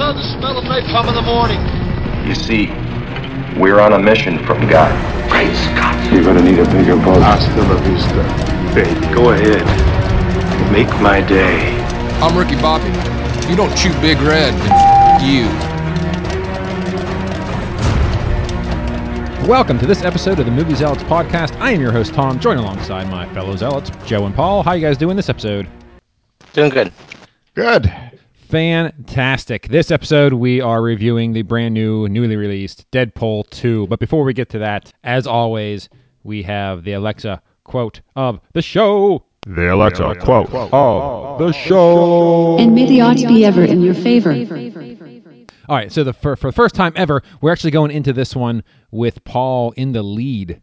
love the smell of napalm in the morning. You see, we're on a mission from God. Great Scott. You're gonna need a bigger boat. Hasta la vista, baby. Go ahead. Make my day. I'm Ricky Bobby. If you don't chew Big Red, then f- you. Welcome to this episode of the Movie Zealots podcast. I am your host Tom, joined alongside my fellow zealots Joe and Paul. How you guys doing this episode? Doing good. Good. Fantastic. This episode we are reviewing the brand new, newly released Deadpool 2. But before we get to that, as always, we have the Alexa quote of the show. The Alexa quote of the show. And may the odds be ever in your favor. All right, so the for, for the first time ever, we're actually going into this one with Paul in the lead.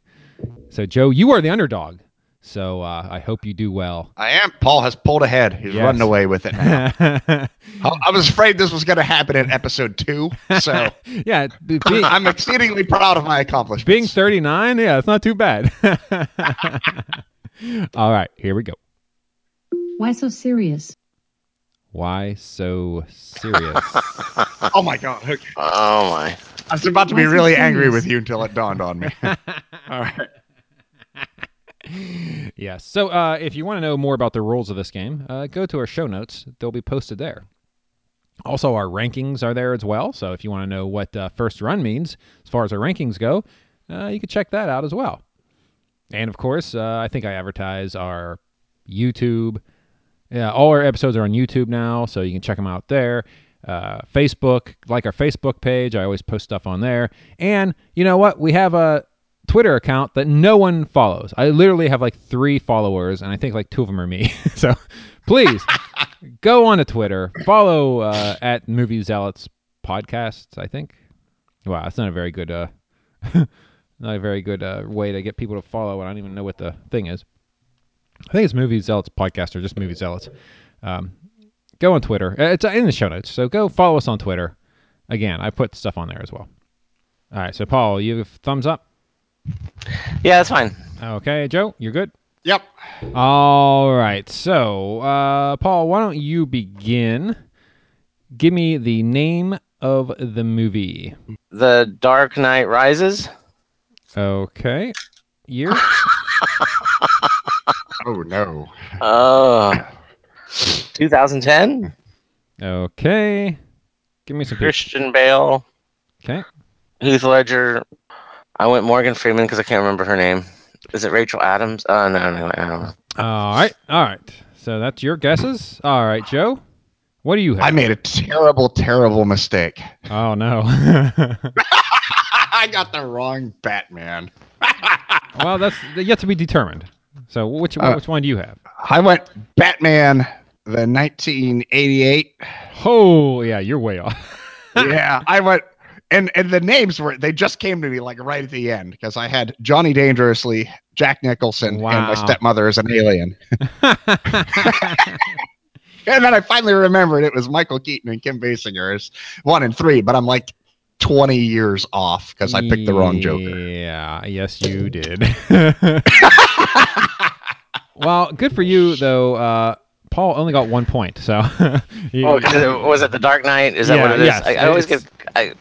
So Joe, you are the underdog. So uh, I hope you do well. I am. Paul has pulled ahead. He's Yes. running away with it now. I, I was afraid this was going to happen in episode two, so yeah, b- being, I'm exceedingly proud of my accomplishments. being 39, yeah, it's not too bad. All right, here we go. Why so serious? Why so serious? oh my god! Okay. Oh my. I was about to be Why so really angry with you until it dawned on me. All right. Yes. So uh, if you want to know more about the rules of this game, uh, go to our show notes. They'll be posted there. Also, our rankings are there as well. So if you want to know what uh, first run means as far as our rankings go, uh, you can check that out as well. And of course, uh, I think I advertise our YouTube. Yeah, all our episodes are on YouTube now, so you can check them out there. Uh, Facebook, like our Facebook page, I always post stuff on there. And you know what? We have a Twitter account that no one follows. I literally have like three followers, and I think like two of them are me. so please go on to Twitter, follow uh, at Movie Zealots Podcasts. I think. Wow, that's not a very good, uh, not a very good uh, way to get people to follow. I don't even know what the thing is. I think it's Movie Zealots Podcast or just Movie Zealots. Um, go on Twitter. Uh, It's in the show notes, so go follow us on Twitter. Again, I put stuff on there as well. All right, so Paul, you have thumbs up. Yeah, that's fine. Okay, Joe, you're good. Yep. All right. So, uh, Paul, why don't you begin? Give me the name of the movie. The Dark Knight Rises. Okay. Year? Oh no. Oh. 2010. Okay. Give me some. Christian Bale. Okay. Heath Ledger. I went Morgan Freeman because I can't remember her name. Is it Rachel Adams? Oh no, no, I don't know. All right. All right. So that's your guesses. All right, Joe. What do you have? I made a terrible, terrible mistake. oh no. I got the wrong Batman. well, that's yet to be determined. So which Uh, which one do you have? I went Batman, the 1988. Oh yeah, you're way off. yeah, I went, and and the names were they just came to me like right at the end because I had Johnny Dangerously, Jack Nicholson, and my stepmother is an alien. And then I finally remembered it was Michael Keaton and Kim Basinger as one and three, but I'm like 20 years off because I picked the wrong Joker. Yeah, yes, you did. well, good for you though. Uh, Paul only got one point, so you- Oh, 'cause it- was it the Dark Knight? Is that Yeah, what it is? yes, I, I always get. I,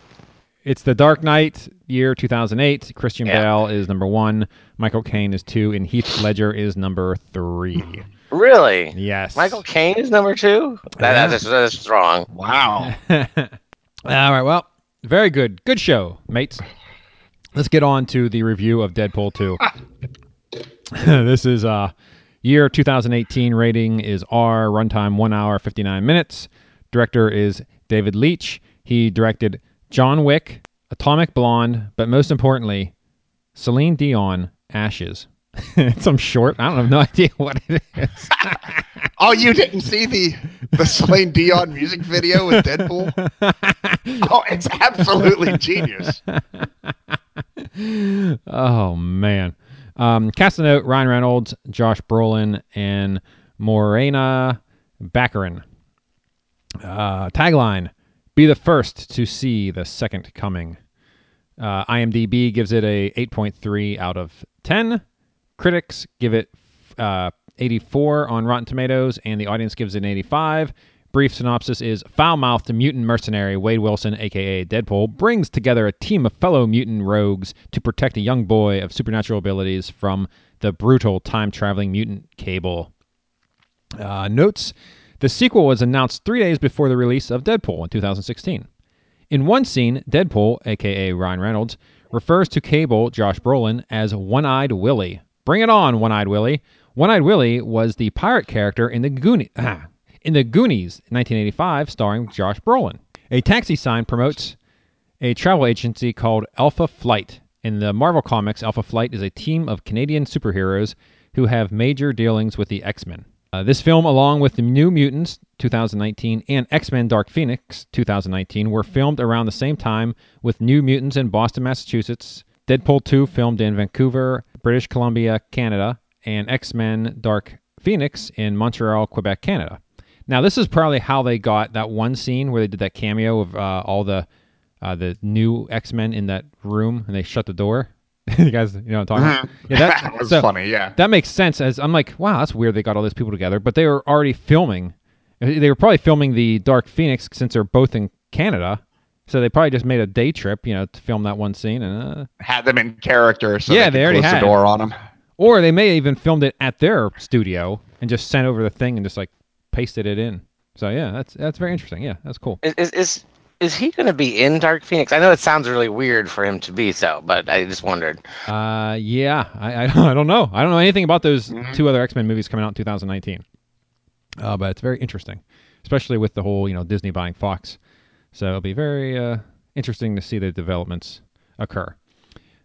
it's the Dark Knight year 2008. Christian Yeah. Bale is number one, Michael Caine is two, and Heath Ledger is number three. really? Yes, Michael Caine is number two. That, Yeah. that's, that's wrong. Wow. All right, well, very good, good show, mates. Let's get on to the review of Deadpool 2. this is uh year 2018 rating is R, runtime 1 hour 59 minutes. Director is David Leitch. He directed John Wick, Atomic Blonde, but most importantly, Celine Dion, Ashes. it's some short. I don't have no idea what it is. Oh, you didn't see the the Celine Dion music video with Deadpool? Oh, it's absolutely genius. oh man. Um, cast a note: Ryan Reynolds, Josh Brolin, and Morena Baccarin. Uh, tagline: Be the first to see the second coming. Uh, IMDb gives it a 8.3 out of 10. Critics give it uh, 84 on Rotten Tomatoes, and the audience gives it an 85. brief synopsis is foul mouthed mutant mercenary Wade Wilson, aka Deadpool, brings together a team of fellow mutant rogues to protect a young boy of supernatural abilities from the brutal time traveling mutant Cable. Uh, notes the sequel was announced three days before the release of Deadpool in 2016. In one scene, Deadpool, aka Ryan Reynolds, refers to Cable, Josh Brolin, as One Eyed Willie. Bring it on, One Eyed Willie. One Eyed Willie was the pirate character in the Goonies, in the Goonies 1985, starring Josh Brolin. A taxi sign promotes a travel agency called Alpha Flight. In the Marvel Comics, Alpha Flight is a team of Canadian superheroes who have major dealings with the X Men. Uh, this film, along with the New Mutants 2019 and X Men Dark Phoenix 2019, were filmed around the same time, with New Mutants in Boston, Massachusetts, Deadpool 2 filmed in Vancouver, British Columbia, Canada, and X Men Dark Phoenix in Montreal, Quebec, Canada. Now, this is probably how they got that one scene where they did that cameo of uh, all the uh, the new X Men in that room, and they shut the door. you guys, you know what I'm talking about? Yeah, that, that was so- funny. Yeah. that makes sense. As I'm like, wow, that's weird. They got all these people together, but they were already filming. They were probably filming the Dark Phoenix since they're both in Canada, so they probably just made a day trip, you know, to film that one scene. And uh, Had them in character. So Yeah, they, they already had. the door on them. or they may have even filmed it at their studio and just sent over the thing and just like pasted it in. So yeah, that's that's very interesting. Yeah, that's cool. Is is is, is he going to be in Dark Phoenix? I know it sounds really weird for him to be so, but I just wondered. Uh, yeah, I, I I don't know. I don't know anything about those two other X Men movies coming out in 2019. Uh, but it's very interesting, especially with the whole you know Disney buying Fox. So it'll be very uh, interesting to see the developments occur.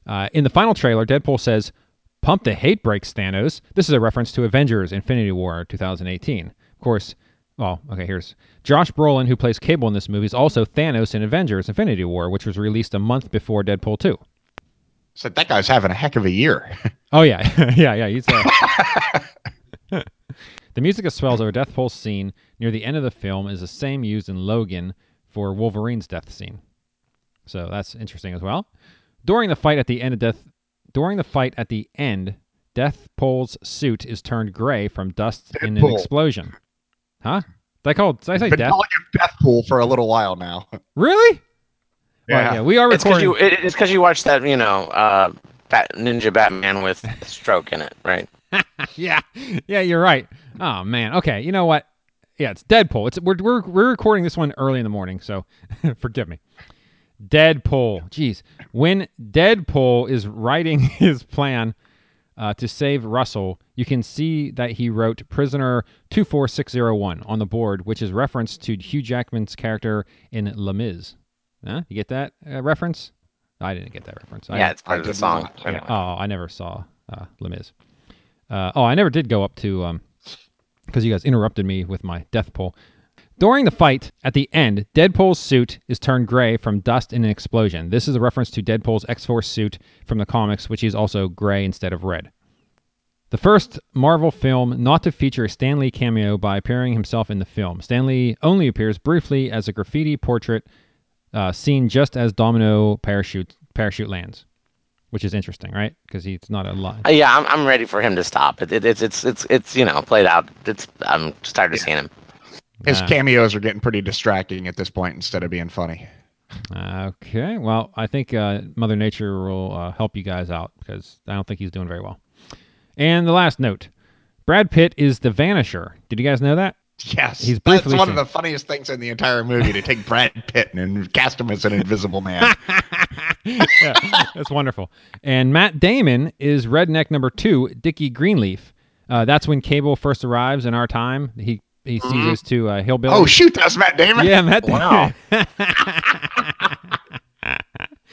Uh, in the final trailer, Deadpool says, "Pump the hate brakes, Thanos." This is a reference to Avengers: Infinity War 2018. Of course. Well, okay, here's Josh Brolin, who plays Cable in this movie, is also Thanos in Avengers: Infinity War, which was released a month before Deadpool 2. So that guy's having a heck of a year. Oh yeah, yeah, yeah. He's, uh... the music that swells over Deathpool's scene near the end of the film is the same used in Logan for Wolverine's death scene. So that's interesting as well. During the fight at the end of Death, during the fight at the end, Deathpool's suit is turned gray from dust in an explosion. Huh? Did I call? Did I say Been death? calling him Deathpool for a little while now. Really? Well, yeah, we are It's because recording. you it, it's because you watched that you know uh, Bat, Ninja Batman with stroke in it, right? yeah, yeah, you're right. Oh man. Okay, you know what? Yeah, it's Deadpool. It's we're we're, we're recording this one early in the morning, so forgive me. Deadpool. Jeez, when Deadpool is writing his plan uh, to save Russell, you can see that he wrote "Prisoner 24601" on the board, which is reference to Hugh Jackman's character in Les Mis. Huh? You get that uh, reference? I didn't get that reference. I- yeah, it's part I of the song. Anyway. Oh, I never saw uh, Les Mis. Uh, oh, I never did go up to um because you guys interrupted me with my death poll. During the fight at the end, Deadpool's suit is turned gray from dust in an explosion. This is a reference to Deadpool's X-Force suit from the comics, which is also gray instead of red. The first Marvel film not to feature a Stan Lee cameo by appearing himself in the film. Stan Lee only appears briefly as a graffiti portrait uh, seen just as Domino parachute parachute lands, which is interesting, right? Because he's not a lot. Uh, yeah, I'm I'm ready for him to stop. It, it, it's it's it's it's you know played out. It's I'm just tired of seeing him. His Ah. cameos are getting pretty distracting at this point instead of being funny. Okay, well, I think uh, Mother Nature will uh, help you guys out because I don't think he's doing very well. And the last note Brad Pitt is the Vanisher. Did you guys know that? Yes, He's that's one seen. of the funniest things in the entire movie to take Brad Pitt and cast him as an invisible man. yeah, that's wonderful. And Matt Damon is redneck number two, Dickie Greenleaf. Uh, that's when Cable first arrives in our time. He he seizes to uh, Hillbilly. oh shoot, that's Matt Damon. Yeah, Matt Damon. Wow.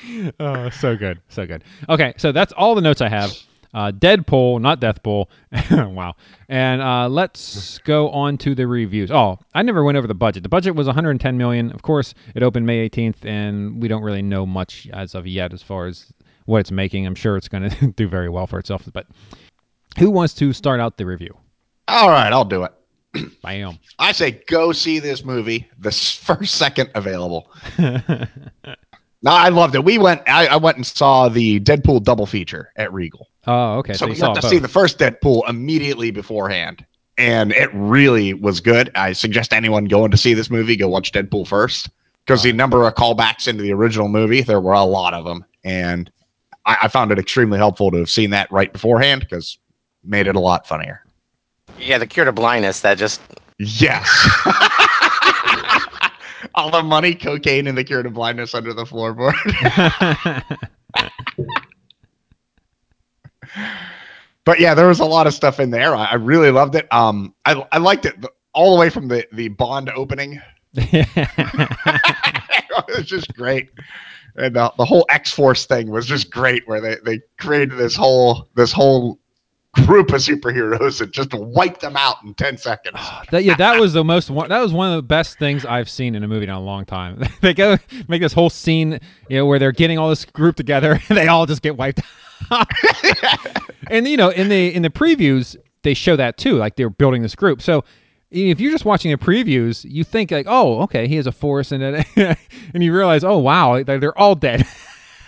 oh, so good, so good. Okay, so that's all the notes I have. Uh, Deadpool, not Deathpool. wow. And uh, let's go on to the reviews. Oh, I never went over the budget. The budget was 110 million. Of course, it opened May 18th, and we don't really know much as of yet as far as what it's making. I'm sure it's going to do very well for itself. But who wants to start out the review? All right, I'll do it. Bam. I say go see this movie the first second available. No, I loved it. We went. I, I went and saw the Deadpool double feature at Regal. Oh, okay. So, so we got to both. see the first Deadpool immediately beforehand, and it really was good. I suggest anyone going to see this movie go watch Deadpool first because the number of callbacks into the original movie there were a lot of them, and I, I found it extremely helpful to have seen that right beforehand because made it a lot funnier. Yeah, the cure to blindness that just Yes. All the money, cocaine, and the cure to blindness under the floorboard. but yeah, there was a lot of stuff in there. I, I really loved it. Um, I, I liked it all the way from the the Bond opening. it was just great. And the, the whole X Force thing was just great, where they, they created this whole this whole group of superheroes and just wiped them out in ten seconds. That, yeah, that was the most one. That was one of the best things I've seen in a movie in a long time. they go make this whole scene, you know, where they're getting all this group together, and they all just get wiped out. and you know, in the in the previews, they show that too, like they're building this group. So if you're just watching the previews, you think like, oh, okay, he has a force, and and you realize, oh, wow, they're all dead.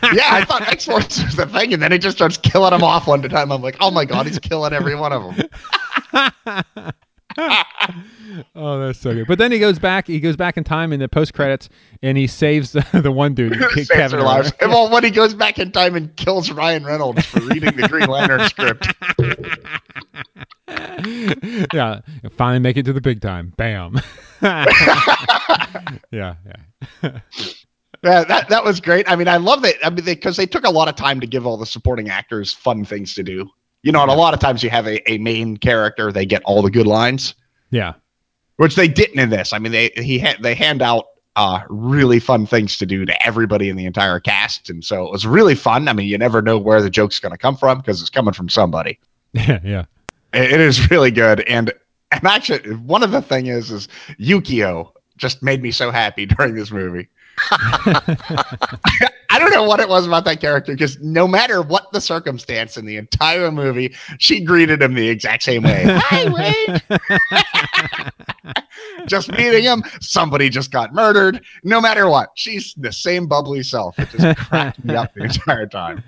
Yeah, I thought X Force was the thing, and then it just starts killing them off one at a time. I'm like, oh my god, he's killing every one of them. oh, that's so good. But then he goes back. He goes back in time in the post credits, and he saves the, the one dude, Saves Kevin. their lives. And well, when he goes back in time and kills Ryan Reynolds for reading the Green Lantern script. yeah, finally make it to the big time. Bam. yeah, yeah. Yeah, that that was great. I mean, I love that. I mean, because they, took a lot of time to give all the supporting actors fun things to do. You know, and a lot of times you have a, a main character, they get all the good lines, Yeah. which they didn't in this. I mean, they he had they hand out uh really fun things to do to everybody in the entire cast, and so it was really fun. I mean, you never know where the joke's going to come from because it's coming from somebody. Yeah, yeah. It, it is really good, and and actually, one of the thing is is Yukio just made me so happy during this movie. I don't know what it was about that character because no matter what the circumstance in the entire movie, she greeted him the exact same way. Hi, Wade. just meeting him, somebody just got murdered. No matter what, she's the same bubbly self. It just cracked me up the entire time.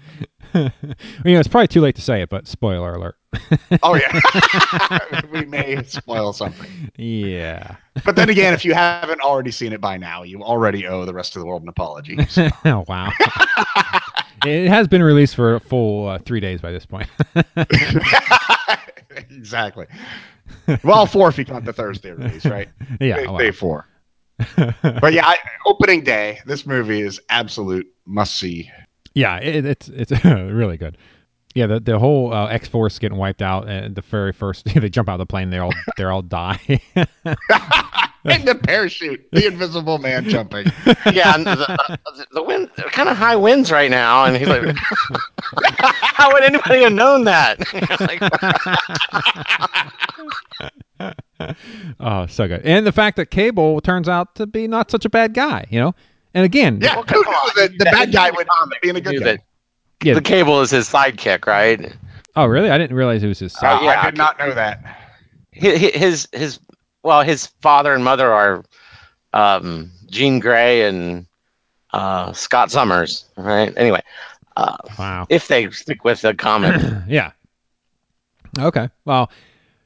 you know, it's probably too late to say it, but spoiler alert. Oh yeah, we may spoil something. yeah. But then again, if you haven't already seen it by now, you already owe the rest of the world an apology. So, oh wow. it has been released for a full uh, three days by this point. exactly. Well, four if you count the Thursday release, right? yeah. Day, wow. day four. But yeah, I, opening day, this movie is absolute must see. Yeah, it, it's it's really good. Yeah, the the whole uh, X Force getting wiped out, and the very first they jump out of the plane, they all they all die. And the parachute, the invisible man jumping. yeah, and the, the, the wind, kind of high winds right now, and he's like, "How would anybody have known that?" like, oh, so good. And the fact that Cable turns out to be not such a bad guy, you know. And again, Yeah, Well, who knew on. that the That- bad guy in the would be a good guy? that yeah. the cable is his sidekick, right? oh, really? I didn't realize it was his. Uh, Oh, yeah. I did not know that. Hi- hi- His his well, his father and mother are um, Jean Grey and uh, Scott Summers, right? Anyway, uh, wow. if they stick with the comic, yeah. Okay. Well,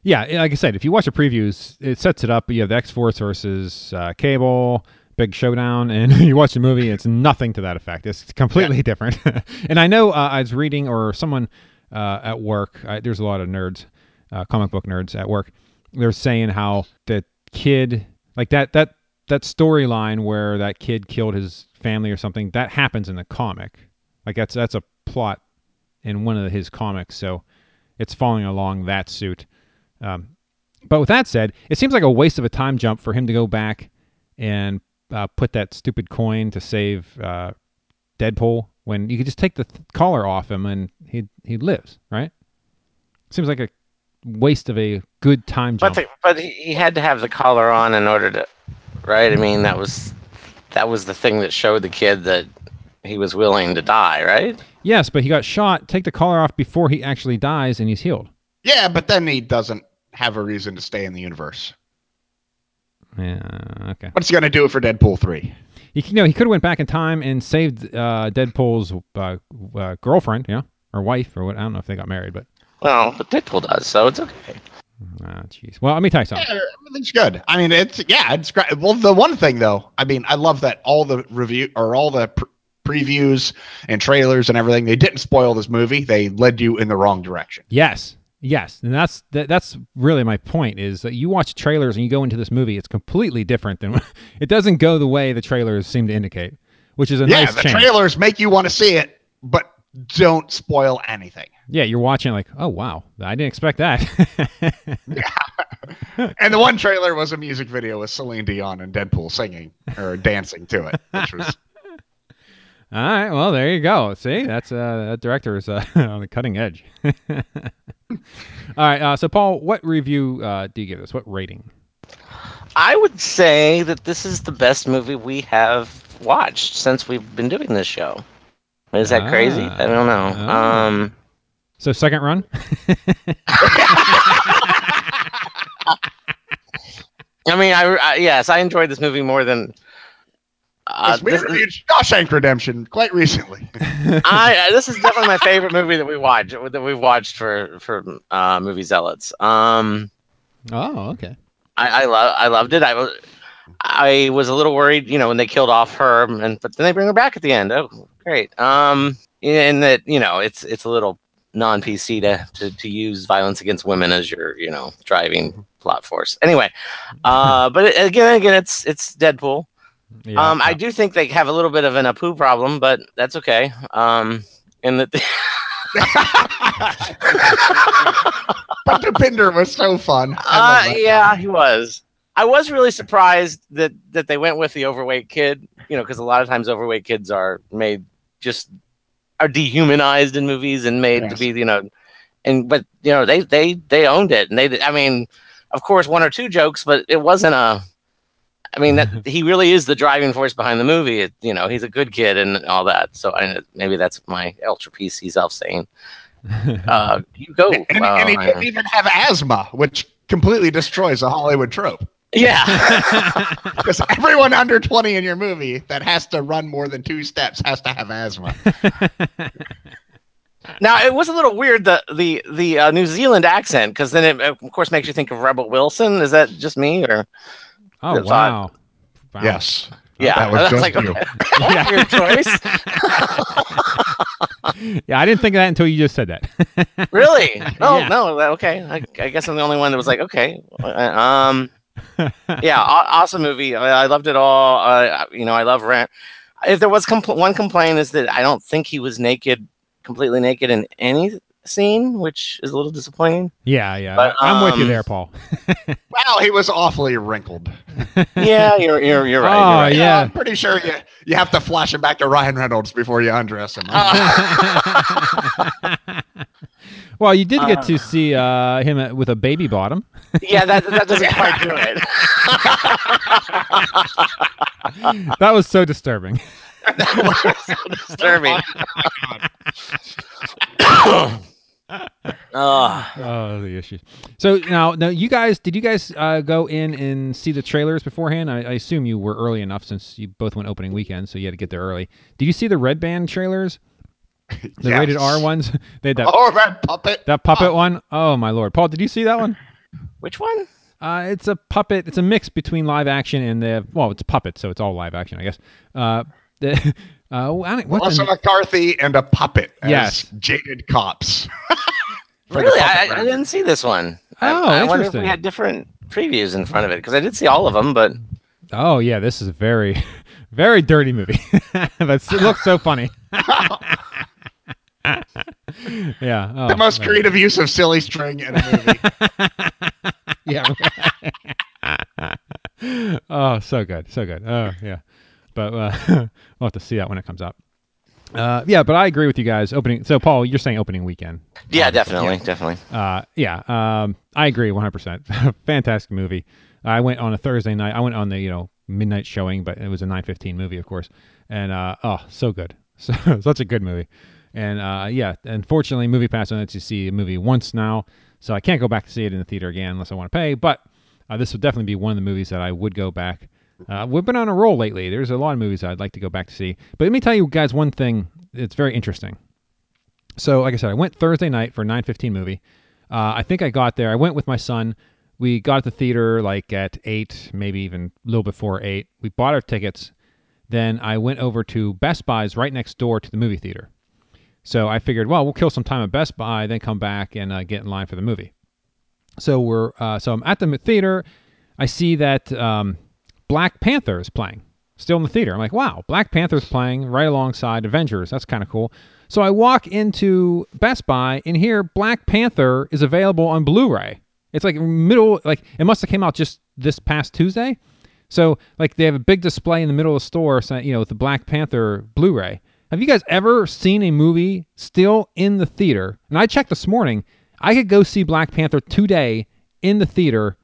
yeah. Like I said, if you watch the previews, it sets it up. You have the X Force versus uh, Cable, big showdown, and you watch the movie. It's nothing to that effect. It's completely different. and I know uh, I was reading, or someone uh, at work. I, there's a lot of nerds, uh, comic book nerds at work. They're saying how the kid, like that, that, that storyline where that kid killed his family or something, that happens in the comic. Like that's that's a plot in one of his comics. So it's following along that suit. Um, but with that said, it seems like a waste of a time jump for him to go back and uh, put that stupid coin to save uh, Deadpool when you could just take the th- collar off him and he he lives, right? Seems like a waste of a good time but jump. the, but he, he had to have the collar on in order to, right? I mean, that was that was the thing that showed the kid that he was willing to die, right? yes, but he got shot. Take the collar off before he actually dies, and he's healed. Yeah, but then he doesn't have a reason to stay in the universe. Yeah, okay. What's he gonna do for Deadpool three? He you know he could have went back in time and saved uh, Deadpool's uh, uh, girlfriend, yeah, or wife, or what? I don't know if they got married, but Well, but Deadpool does, so it's okay. Ah, jeez. Well, let me tell you something. Yeah, everything's good. I mean, it's yeah, it's great. Well, the one thing though, I mean, I love that all the review or all the pr- previews and trailers and everything, they didn't spoil this movie. They led you in the wrong direction. Yes, yes, and that's that, that's really my point. Is that you watch trailers and you go into this movie, it's completely different than it doesn't go the way the trailers seem to indicate, which is a yeah, nice the change. trailers make you want to see it, but don't spoil anything. yeah, you're watching like, oh wow, I didn't expect that. And the one trailer was a music video with Celine Dion and Deadpool singing or dancing to it, which was All right, well there you go. See, that's uh, that director is uh, on the cutting edge. All right, uh, so Paul, what review uh, do you give this? What rating? I would say that this is the best movie we have watched since we've been doing this show. Is that crazy? Ah. I don't know. Oh. Um, So second run. I mean, I, I yes, I enjoyed this movie more than. Uh, we reviewed Shawshank Redemption quite recently. I, this is definitely my favorite movie that we watched that we've watched for for uh, movie zealots. Um, Oh, okay. I, I love I loved it. I was I was a little worried, you know, when they killed off her, and but then they bring her back at the end. Oh, great. Um, and that you know, it's it's a little non PC to, to to use violence against women as your you know driving plot force. Anyway, uh, but again, again, it's it's Deadpool. Yeah, um, I do think they have a little bit of an Apu problem, but that's okay. Um, in that. Dopinder was so fun. Uh, love that. yeah, he was. I was really surprised that that they went with the overweight kid. You know, because a lot of times overweight kids are made just are dehumanized in movies and made to be, you know, and but you know they they they owned it and they. I mean, of course, one or two jokes, but it wasn't a. I mean, that he really is the driving force behind the movie. It, you know, he's a good kid and all that. So I, maybe that's my ultra PC self saying, uh, "You go." And, and uh, he didn't even have asthma, which completely destroys a Hollywood trope. yeah. Because everyone under 20 in your movie that has to run more than two steps has to have asthma. Now it was a little weird the the the uh, New Zealand accent because then it of course makes you think of Rebel Wilson. Is that just me or Oh That's wow. Wow. Yes. yeah? That was I just like, you. okay, weird choice. Yeah, I didn't think of that until you just said that. really? Oh Yeah. no. Okay. I, I guess I'm the only one that was like, okay. Um. Yeah. awesome movie. I, I loved it all. Uh, you know, I love Rent. If there was compl- one complaint is that I don't think he was naked, completely naked in any scene, which is a little disappointing. yeah, yeah. But, I'm with you um, there, Paul. Well, he was awfully wrinkled. yeah, you're you're you're right. Oh, you're right. Yeah. I'm pretty sure you, you have to flash him back to Ryan Reynolds before you undress him. well, you did get Uh. to see uh, him uh, with a baby bottom. Yeah, that that doesn't quite do it. That was so disturbing. That was so disturbing. Oh, Oh, the issues. So now, now you guys, did you guys uh, go in and see the trailers beforehand? I, I assume you were early enough since you both went opening weekend, so you had to get there early. Did you see the Red Band trailers? The Yes. rated R ones? They had that, Oh, that puppet. that puppet Oh, one? Oh my lord, Paul, did you see that one? which one? Uh, it's a puppet. It's a mix between live action and the well, it's a puppet, so it's all live action, I guess. Uh, the, uh, I don't- what Melissa the, McCarthy and a puppet as Yes. jaded cops. For the Really, I, I didn't see this one. I- Oh, I, wonder if interesting. we had different previews in front of it because I did see all of them, but oh yeah, this is a very, very dirty movie, but it looks so funny. yeah, oh, the most man. creative use of silly string in a movie. Yeah. oh, so good, so good. Oh, yeah. But uh, we'll have to see that when it comes out. Uh, yeah, but I agree with you guys. Opening. So, Paul, you're saying opening weekend. yeah, definitely, definitely. Uh, yeah. Um, I agree 100. percent Fantastic movie. I went on a Thursday night. I went on the you know midnight showing, but it was a 9:15 movie, of course. And uh, oh, so good. So such a good movie. And uh, yeah, unfortunately, Movie Pass only lets you see a movie once now, so I can't go back to see it in the theater again unless I want to pay. But uh, this would definitely be one of the movies that I would go back. Uh, we've been on a roll lately. There's a lot of movies I'd like to go back to see. But let me tell you guys one thing. It's very interesting. So, like I said, I went Thursday night for a 9:15 movie. Uh, I think I got there. I went with my son. We got at the theater like at eight, maybe even a little before eight. We bought our tickets. Then I went over to Best Buy's right next door to the movie theater. So I figured, well, we'll kill some time at Best Buy, then come back and uh, get in line for the movie. So we're uh, so I'm at the theater. I see that um, Black Panther is playing, still in the theater. I'm like, wow, Black Panther's playing right alongside Avengers. That's kind of cool. So I walk into Best Buy and here Black Panther is available on Blu-ray. It's like middle, like it must have came out just this past Tuesday. So like they have a big display in the middle of the store, saying, you know, with the Black Panther Blu-ray. Have you guys ever seen a movie still in the theater? And I checked this morning. I could go see Black Panther today in the theater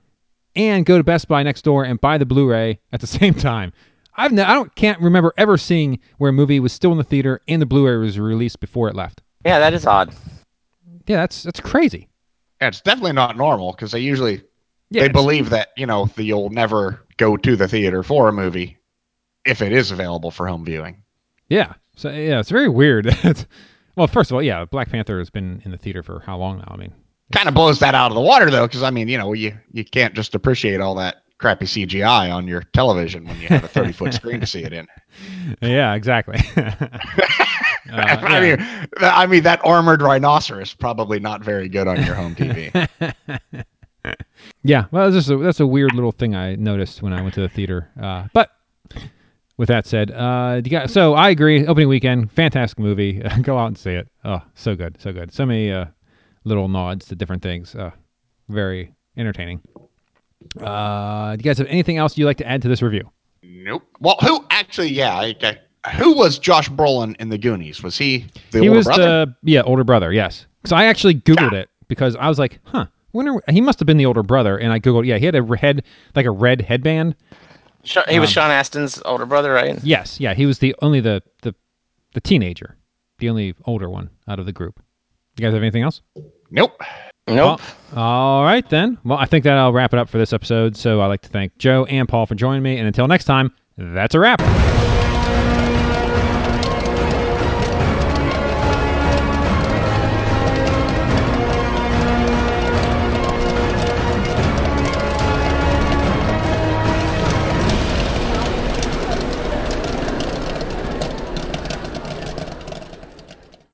and go to Best Buy next door and buy the Blu-ray at the same time. I've ne- I don't can't remember ever seeing where a movie was still in the theater and the Blu-ray was released before it left. Yeah, that is odd. Yeah, that's that's crazy. Yeah, it's definitely not normal because they usually Yeah, they believe that you know that you'll never go to the theater for a movie if it is available for home viewing. Yeah. So yeah, it's very weird. Well, first of all, yeah, Black Panther has been in the theater for how long now? I mean, Kind of blows that out of the water though, because I mean, you know, you you can't just appreciate all that crappy CGI on your television when you have a 30 foot screen to see it in. yeah, exactly. Uh, I mean, I mean that armored rhinoceros probably not very good on your home TV. Yeah, well, that's just a, that's a weird little thing I noticed when I went to the theater. Uh, but with that said, uh, you got, so I agree. Opening weekend, fantastic movie. Go out and see it. Oh, so good, so good. So many uh, little nods to different things. Uh, very entertaining. Uh, do you guys have anything else you'd like to add to this review? nope. Well, who actually? Yeah, okay. Who was Josh Brolin in the Goonies? Was he the he older was brother? the yeah older brother. Yes, because I actually googled it because I was like, huh. Wonder, he must have been the older brother, and I googled. Yeah, he had a head like a red headband. Sh- He was Um, Sean Astin's older brother, right? Yes, yeah, he was the only the the the teenager, the only older one out of the group. You guys have anything else? Nope. Nope. Well, all right then. Well, I think that I'll wrap it up for this episode. So I'd like to thank Joe and Paul for joining me, and until next time, that's a wrap.